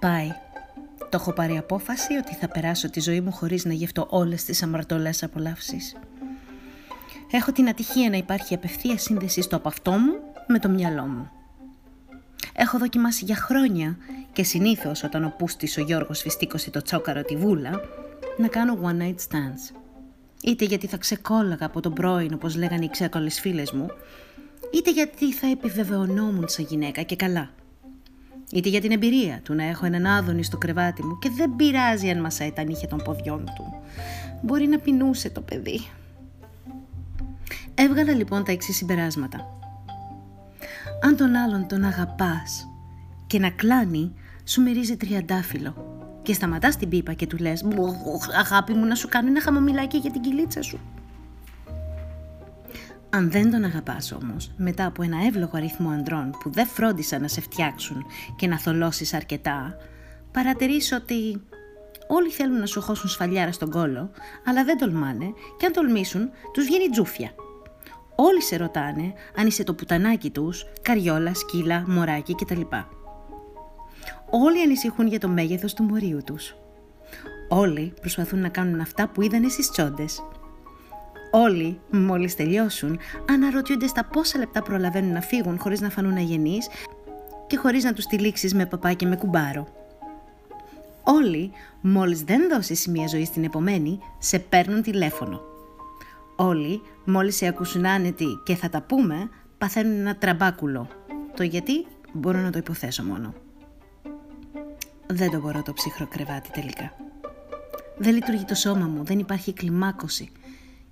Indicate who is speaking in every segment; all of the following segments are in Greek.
Speaker 1: Πάει. Το έχω πάρει απόφαση ότι θα περάσω τη ζωή μου χωρίς να γευτώ όλες τις αμαρτωλές απολαύσεις. Έχω την ατυχία να υπάρχει απευθεία σύνδεση στο από αυτό μου με το μυαλό μου. Έχω δοκιμάσει για χρόνια και συνήθως όταν ο Πούστης ο Γιώργος φυστήκωσε το τσόκαρο τη βούλα να κάνω one night stands. Είτε γιατί θα ξεκόλαγα από τον πρώην όπως λέγανε οι ξέκολες φίλες μου, είτε γιατί θα επιβεβαιωνόμουν σαν γυναίκα και καλά. Είτε για την εμπειρία του να έχω έναν άδωνη στο κρεβάτι μου και δεν πειράζει αν μασάει τα νύχια των ποδιών του. Μπορεί να πεινούσε το παιδί. Έβγαλα λοιπόν τα εξής συμπεράσματα. Αν τον άλλον τον αγαπάς και να κλάνει, σου μυρίζει τριαντάφυλλο και σταματάς την πίπα και του λες «Αγάπη μου να σου κάνω ένα χαμομηλάκι για την κυλίτσα σου». Αν δεν τον αγαπάς όμως, μετά από ένα εύλογο αριθμό ανδρών που δεν φρόντισαν να σε φτιάξουν και να θολώσεις αρκετά, παρατηρείς ότι όλοι θέλουν να σου χώσουν σφαλιάρα στον κόλο, αλλά δεν τολμάνε και αν τολμήσουν τους βγαίνει τζούφια. Όλοι σε ρωτάνε αν είσαι το πουτανάκι τους, καριόλα, σκύλα, μωράκι κτλ. Όλοι ανησυχούν για το μέγεθος του μωρίου τους. Όλοι προσπαθούν να κάνουν αυτά που είδανε στις τσόντες. Όλοι, μόλις τελειώσουν, αναρωτιούνται στα πόσα λεπτά προλαβαίνουν να φύγουν χωρίς να φανούν αγενείς και χωρίς να τους τυλίξεις με παπά και με κουμπάρο. Όλοι, μόλις δεν δώσεις μια ζωή στην επομένη, σε παίρνουν τηλέφωνο. Όλοι, μόλις σε ακούσουν άνετοι και θα τα πούμε, παθαίνουν ένα τραμπάκουλο. Το γιατί μπορώ να το υποθέσω μόνο. Δεν το μπορώ το ψυχρό κρεβάτι τελικά. Δεν λειτουργεί το σώμα μου, δεν υπάρχει κλιμάκωση.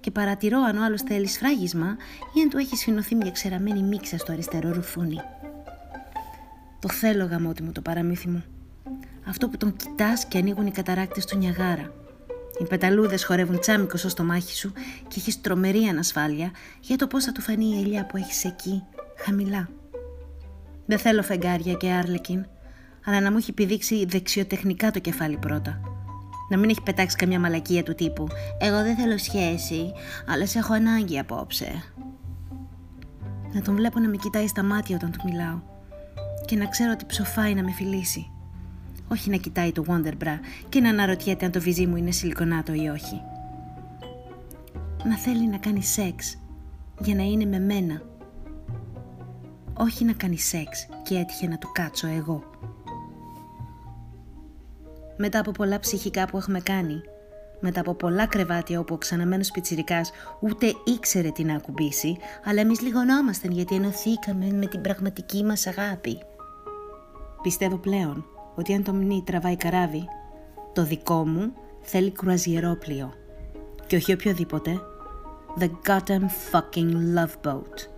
Speaker 1: Και παρατηρώ αν ο άλλος θέλει σφράγισμα ή αν του έχει σφινωθεί μια ξεραμένη μίξα στο αριστερό ρουφούνι. Το θέλω γαμότι μου το παραμύθι μου. Αυτό που τον κοιτάς και ανοίγουν οι καταράκτες του Νιαγάρα. Οι πεταλούδες χορεύουν τσάμικο στο στομάχι σου και έχεις τρομερή ανασφάλεια για το πώς θα του φανεί η ελιά που έχεις εκεί, χαμηλά. Δεν θέλω φεγγάρια και άρλεκιν αλλά να μου έχει πηδήξει δεξιοτεχνικά το κεφάλι πρώτα. Να μην έχει πετάξει καμιά μαλακία του τύπου «Εγώ δεν θέλω σχέση, αλλά σε έχω ανάγκη απόψε». Να τον βλέπω να με κοιτάει στα μάτια όταν του μιλάω και να ξέρω ότι ψοφάει να με φιλήσει. Όχι να κοιτάει το Wonder Bra και να αναρωτιέται αν το βυζί μου είναι σιλικονάτο ή όχι. Να θέλει να κάνει σεξ για να είναι με μένα. Όχι να κάνει σεξ και έτυχε να του κάτσω εγώ μετά από πολλά ψυχικά που έχουμε κάνει, μετά από πολλά κρεβάτια όπου ο ξαναμένος πιτσιρικάς ούτε ήξερε τι να ακουμπήσει, αλλά εμείς λιγονόμασταν γιατί ενωθήκαμε με την πραγματική μας αγάπη. Πιστεύω πλέον ότι αν το μνή τραβάει καράβι, το δικό μου θέλει κρουαζιερόπλιο. Και όχι οποιοδήποτε. The goddamn fucking love boat.